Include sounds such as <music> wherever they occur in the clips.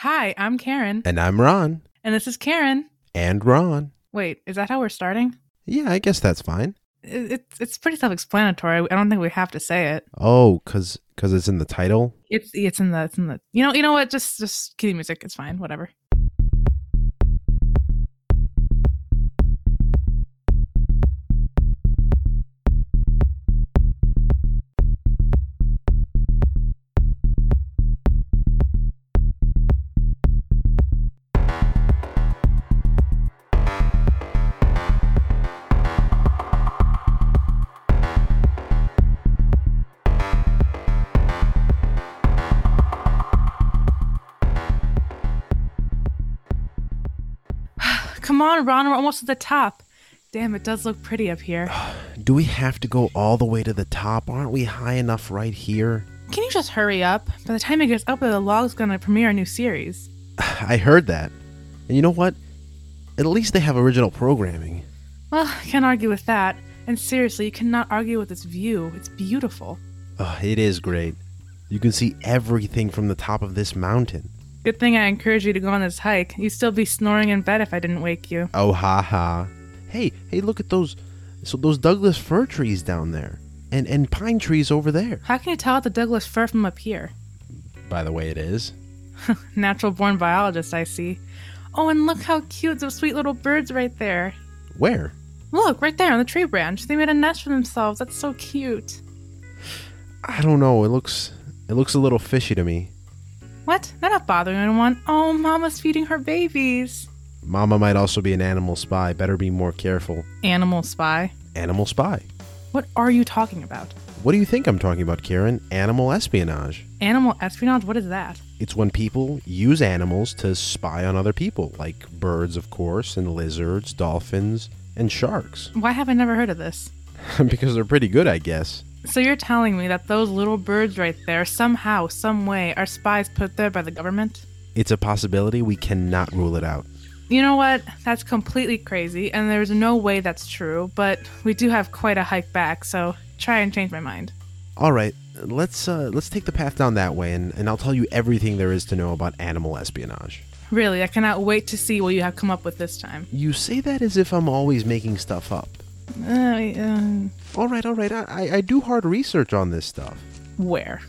Hi, I'm Karen. And I'm Ron. And this is Karen. And Ron. Wait, is that how we're starting? Yeah, I guess that's fine. It- It's it's pretty self-explanatory. I don't think we have to say it. Oh, cause cause it's in the title. It's it's in the it's in the you know you know what? Just just the music. It's fine. Whatever. Come on, Ron. We're almost at the top. Damn, it does look pretty up here. <sighs> Do we have to go all the way to the top? Aren't we high enough right here? Can you just hurry up? By the time it gets up there, the Logues gonna premiere a new series. <sighs> I heard that. And you know what? At least they have original programming. Well, I can't argue with that. And seriously, you cannot argue with this view. It's beautiful. Oh, it is great. You can see everything from the top of this mountain. Good thing I encouraged you to go on this hike. You'd still be snoring in bed if I didn't wake you. Oh ha ha. Hey, hey, look at those so those Douglas fir trees down there. And and pine trees over there. How can you tell the Douglas fir from up here? By the way, it is. <laughs> Natural born biologist, I see. Oh, and look how cute those sweet little birds right there. Where? Look, right there on the tree branch. They made a nest for themselves. That's so cute. I don't know. It looks it looks a little fishy to me. What? They're not bothering anyone. Oh, Mama's feeding her babies. Mama might also be an animal spy. Better be more careful. Animal spy. Animal spy. What are you talking about? What do you think I'm talking about, Karen? Animal espionage. Animal espionage? What is that? It's when people use animals to spy on other people, like birds, of course, and lizards, dolphins, and sharks. Why have I never heard of this? <laughs> because they're pretty good, I guess. So you're telling me that those little birds right there, somehow, some way, are spies put there by the government? It's a possibility. We cannot rule it out. You know what? That's completely crazy, and there's no way that's true, but we do have quite a hike back, so try and change my mind. All right, let's uh, let's take the path down that way, and, and I'll tell you everything there is to know about animal espionage. Really, I cannot wait to see what you have come up with this time. You say that as if I'm always making stuff up. Uh, um, All right, all right. I, I- do hard research on this stuff. where?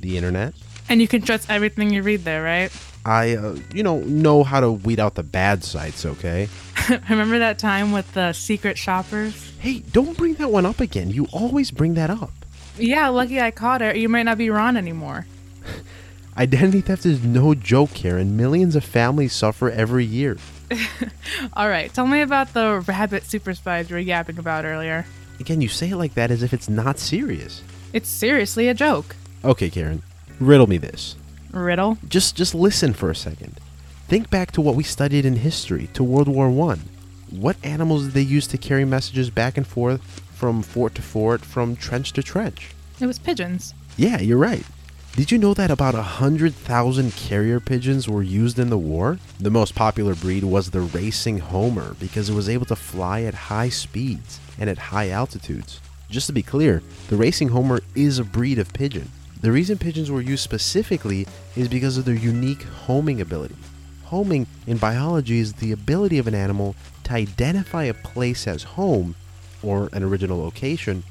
The internet. And you can trust everything you read there, right? I, uh, you know, know how to weed out the bad sites, okay? <laughs> Remember that time with the secret shoppers? Hey, don't bring that one up again. You always bring that up. Yeah, lucky I caught it. You might not be Ron anymore. <laughs> Identity theft is no joke and millions of families suffer every year. <laughs> All right, tell me about the rabbit super spies you were yapping about earlier. Again, you say it like that as if it's not serious. It's seriously a joke. Okay, Karen, riddle me this. Riddle? Just just listen for a second. Think back to what we studied in history, to World War One. What animals did they use to carry messages back and forth from fort to fort, from trench to trench? It was pigeons. Yeah, you're right. Did you know that about a hundred thousand carrier pigeons were used in the war? The most popular breed was the racing homer because it was able to fly at high speeds and at high altitudes. Just to be clear, the racing homer is a breed of pigeon. The reason pigeons were used specifically is because of their unique homing ability. Homing in biology is the ability of an animal to identify a place as home or an original location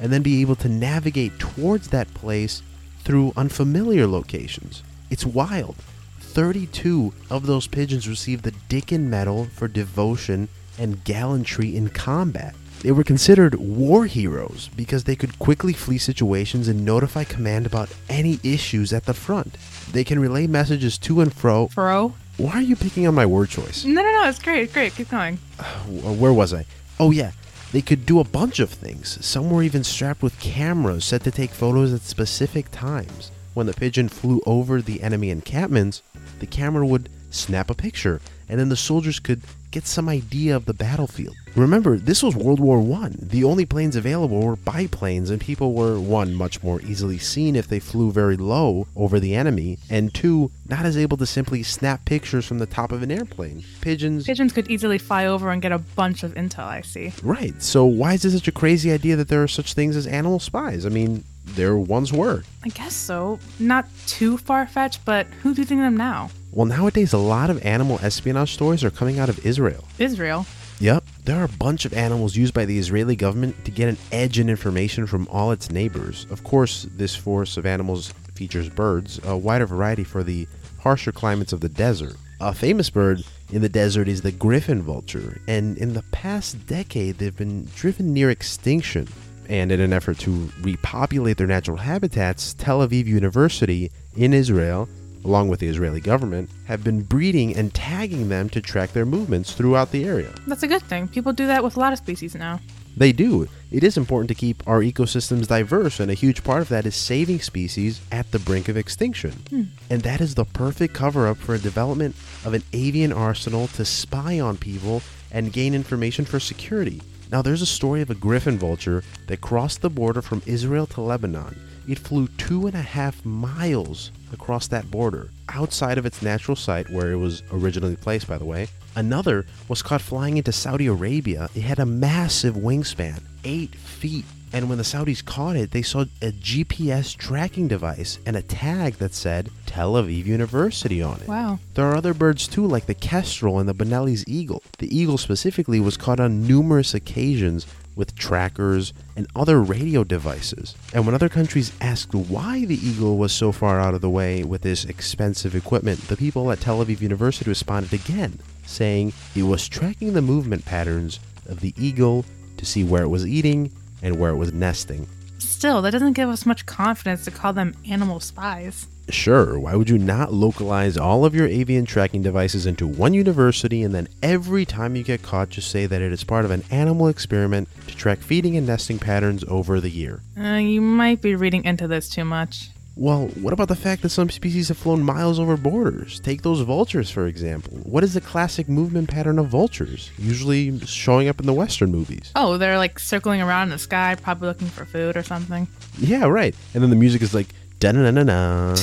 and then be able to navigate towards that place through unfamiliar locations. It's wild. 32 of those pigeons received the Dickin Medal for devotion and gallantry in combat. They were considered war heroes because they could quickly flee situations and notify command about any issues at the front. They can relay messages to and fro. Fro? Why are you picking on my word choice? No, no, no, it's great, it's great. Keep going. Wh- <sighs> Where was I? Oh, yeah. They could do a bunch of things. Some were even strapped with cameras set to take photos at specific times. When the pigeon flew over the enemy encampments, the camera would snap a picture, and then the soldiers could get some idea of the battlefield. Remember, this was World War One. The only planes available were biplanes, and people were one much more easily seen if they flew very low over the enemy, and two, not as able to simply snap pictures from the top of an airplane. Pigeons Pigeons could easily fly over and get a bunch of intel, I see. Right. So why is it such a crazy idea that there are such things as animal spies? I mean, there once were. I guess so. Not too far fetched, but who's using them now? Well, nowadays, a lot of animal espionage stories are coming out of Israel. Israel. Yep, there are a bunch of animals used by the Israeli government to get an edge in information from all its neighbors. Of course, this force of animals features birds, a wider variety for the harsher climates of the desert. A famous bird in the desert is the griffon vulture, and in the past decade, they've been driven near extinction. And in an effort to repopulate their natural habitats, Tel Aviv University in Israel along with the Israeli government, have been breeding and tagging them to track their movements throughout the area. That's a good thing. People do that with a lot of species now. They do. It is important to keep our ecosystems diverse, and a huge part of that is saving species at the brink of extinction. Hmm. And that is the perfect cover up for a development of an avian arsenal to spy on people and gain information for security. Now, there's a story of a griffon vulture that crossed the border from Israel to Lebanon it flew two and a half miles across that border, outside of its natural site where it was originally placed, by the way. Another was caught flying into Saudi Arabia. It had a massive wingspan, eight feet. And when the Saudis caught it, they saw a GPS tracking device and a tag that said Tel Aviv University on it. Wow. There are other birds too, like the kestrel and the Bonelli's eagle. The eagle specifically was caught on numerous occasions with trackers and other radio devices. And when other countries asked why the Eagle was so far out of the way with this expensive equipment, the people at Tel Aviv University responded again, saying it was tracking the movement patterns of the eagle to see where it was eating and where it was nesting. Still, that doesn't give us much confidence to call them animal spies. Sure, why would you not localize all of your avian tracking devices into one university and then every time you get caught, just say that it is part of an animal experiment to track feeding and nesting patterns over the year? Uh, you might be reading into this too much. Well, what about the fact that some species have flown miles over borders? Take those vultures, for example. What is the classic movement pattern of vultures? Usually showing up in the Western movies. Oh, they're like circling around in the sky, probably looking for food or something. Yeah, right. And then the music is like Da-na-na-na-na.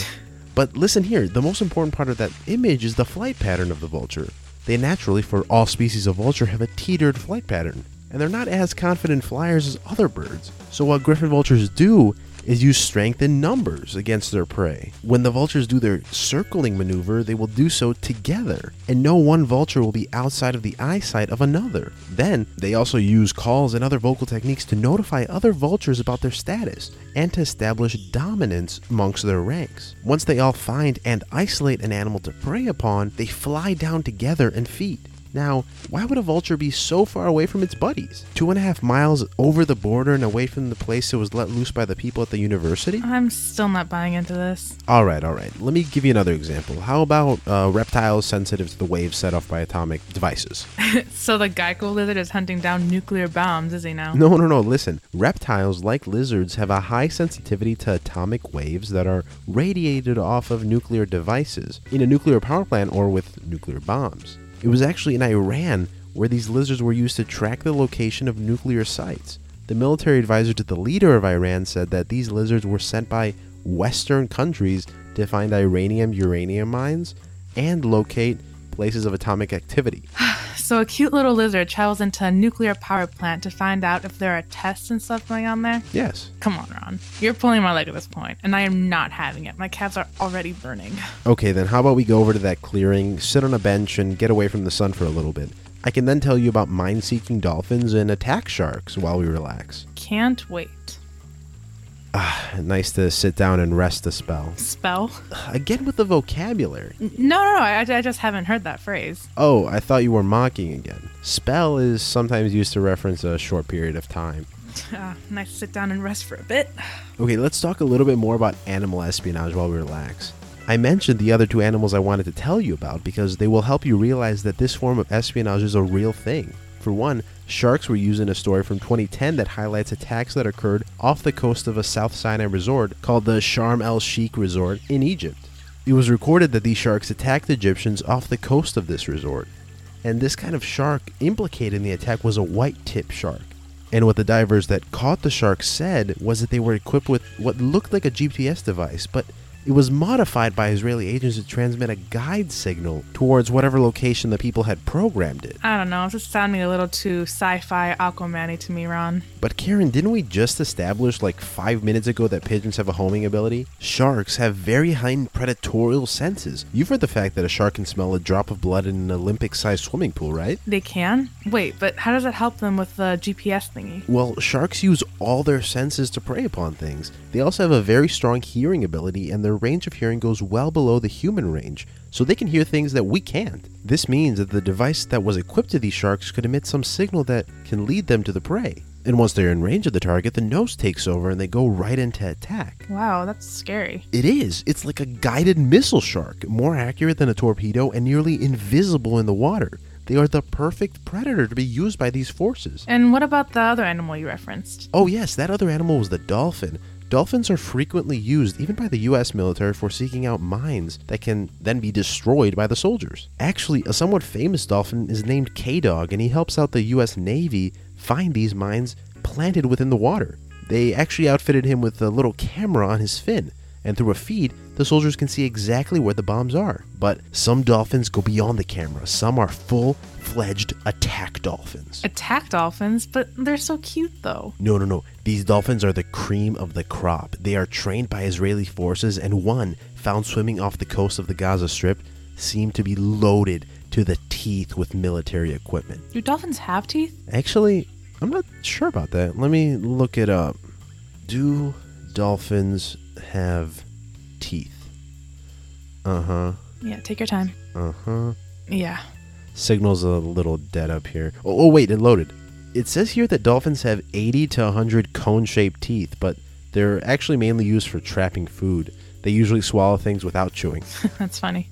But listen here, the most important part of that image is the flight pattern of the vulture. They naturally, for all species of vulture, have a teetered flight pattern, and they're not as confident flyers as other birds. So what griffon vultures do is use strength in numbers against their prey. When the vultures do their circling maneuver, they will do so together, and no one vulture will be outside of the eyesight of another. Then, they also use calls and other vocal techniques to notify other vultures about their status and to establish dominance amongst their ranks. Once they all find and isolate an animal to prey upon, they fly down together and feed. Now, why would a vulture be so far away from its buddies? Two and a half miles over the border and away from the place it was let loose by the people at the university? I'm still not buying into this. All right, all right. Let me give you another example. How about uh, reptiles sensitive to the waves set off by atomic devices? <laughs> so the Geico lizard is hunting down nuclear bombs, is he now? No, no, no. Listen, reptiles, like lizards, have a high sensitivity to atomic waves that are radiated off of nuclear devices in a nuclear power plant or with nuclear bombs. It was actually in Iran where these lizards were used to track the location of nuclear sites. The military advisor to the leader of Iran said that these lizards were sent by Western countries to find Iranium uranium mines and locate places of atomic activity. <sighs> <sighs> <sighs> So a cute little lizard travels into a nuclear power plant to find out if there are tests and stuff going on there? Yes. Come on, Ron. You're pulling my leg at this point, and I am not having it. My calves are already burning. Okay, then how about we go over to that clearing, sit on a bench, and get away from the sun for a little bit? I can then tell you about mind seeking dolphins and attack sharks while we relax. Can't wait. Ah, nice to sit down and rest a spell. Spell? <sighs> Again with the vocabulary. No, no, no. I, I just haven't heard that phrase. Oh, I thought you were mocking again. Spell is sometimes used to reference a short period of time. Uh, <sighs> nice to sit down and rest for a bit. <sighs> Okay, let's talk a little bit more about animal espionage while we relax. I mentioned the other two animals I wanted to tell you about because they will help you realize that this form of espionage is a real thing. For one, sharks were used in a story from 2010 that highlights attacks that occurred off the coast of a South Sinai resort called the Sharm el Sheikh Resort in Egypt. It was recorded that these sharks attacked Egyptians off the coast of this resort. And this kind of shark implicated in the attack was a white tip shark. And what the divers that caught the shark said was that they were equipped with what looked like a GPS device, but It was modified by Israeli agents to transmit a guide signal towards whatever location the people had programmed it. I don't know. It's just sounding a little too sci-fi Aquaman to me, Ron. But Karen, didn't we just establish like five minutes ago that pigeons have a homing ability? Sharks have very heightened predatorial senses. You've heard the fact that a shark can smell a drop of blood in an Olympic-sized swimming pool, right? They can? Wait, but how does that help them with the GPS thingy? Well, sharks use all their senses to prey upon things. They also have a very strong hearing ability, and their range of hearing goes well below the human range, so they can hear things that we can't. This means that the device that was equipped to these sharks could emit some signal that can lead them to the prey. And once they're in range of the target, the nose takes over and they go right into attack. Wow, that's scary. It is. It's like a guided missile shark, more accurate than a torpedo and nearly invisible in the water. They are the perfect predator to be used by these forces. And what about the other animal you referenced? Oh, yes, that other animal was the dolphin. Dolphins are frequently used, even by the US military, for seeking out mines that can then be destroyed by the soldiers. Actually, a somewhat famous dolphin is named K Dog, and he helps out the US Navy find these mines planted within the water. They actually outfitted him with a little camera on his fin, and through a feed, the soldiers can see exactly where the bombs are. But some dolphins go beyond the camera, some are full fledged attack dolphins. Attack dolphins, but they're so cute though. No, no, no. These dolphins are the cream of the crop. They are trained by Israeli forces, and one, found swimming off the coast of the Gaza Strip, seemed to be loaded to the teeth with military equipment. Do dolphins have teeth? Actually, I'm not sure about that. Let me look it up. Do dolphins have teeth? Uh huh. Yeah, take your time. Uh huh. Yeah. Signal's a little dead up here. Oh, oh, wait, it loaded. It says here that dolphins have 80 to 100 cone shaped teeth, but they're actually mainly used for trapping food. They usually swallow things without chewing. <laughs> that's funny.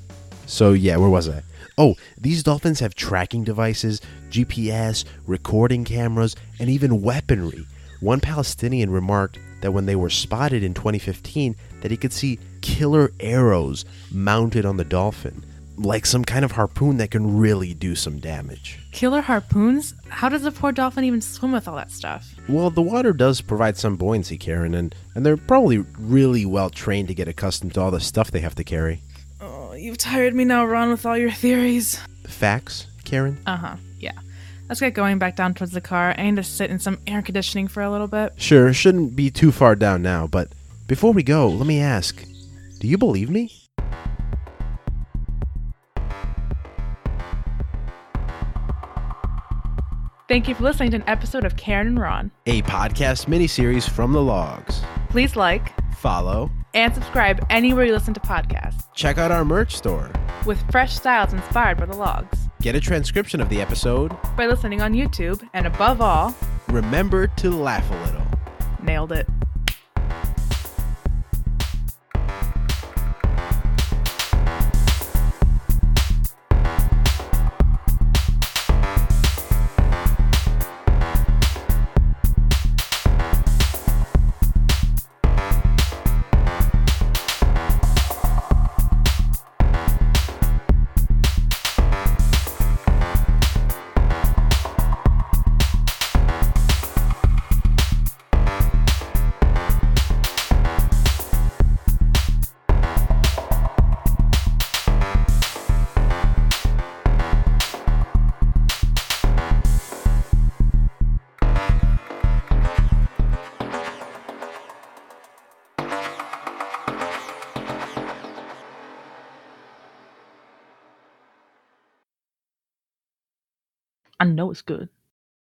So, yeah, where was I? Oh, these dolphins have tracking devices, GPS, recording cameras, and even weaponry. One Palestinian remarked that when they were spotted in 2015 that he could see killer arrows mounted on the dolphin, like some kind of harpoon that can really do some damage. Killer harpoons? How does a poor dolphin even swim with all that stuff? Well, the water does provide some buoyancy, Karen, and, and they're probably really well trained to get accustomed to all the stuff they have to carry. Oh, you've tired me now, Ron, with all your theories. Facts, Karen? Uh huh, yeah. Let's get going back down towards the car. I need to sit in some air conditioning for a little bit. Sure, shouldn't be too far down now, but before we go, let me ask do you believe me? Thank you for listening to an episode of Karen and Ron. A podcast miniseries from the Logues. Please like, Follow, and subscribe anywhere you listen to podcasts, check out our merch store, with fresh styles inspired by the Logues, get a transcription of the episode, by listening on YouTube, and above all, remember to laugh a little. nailed it. Know it's good.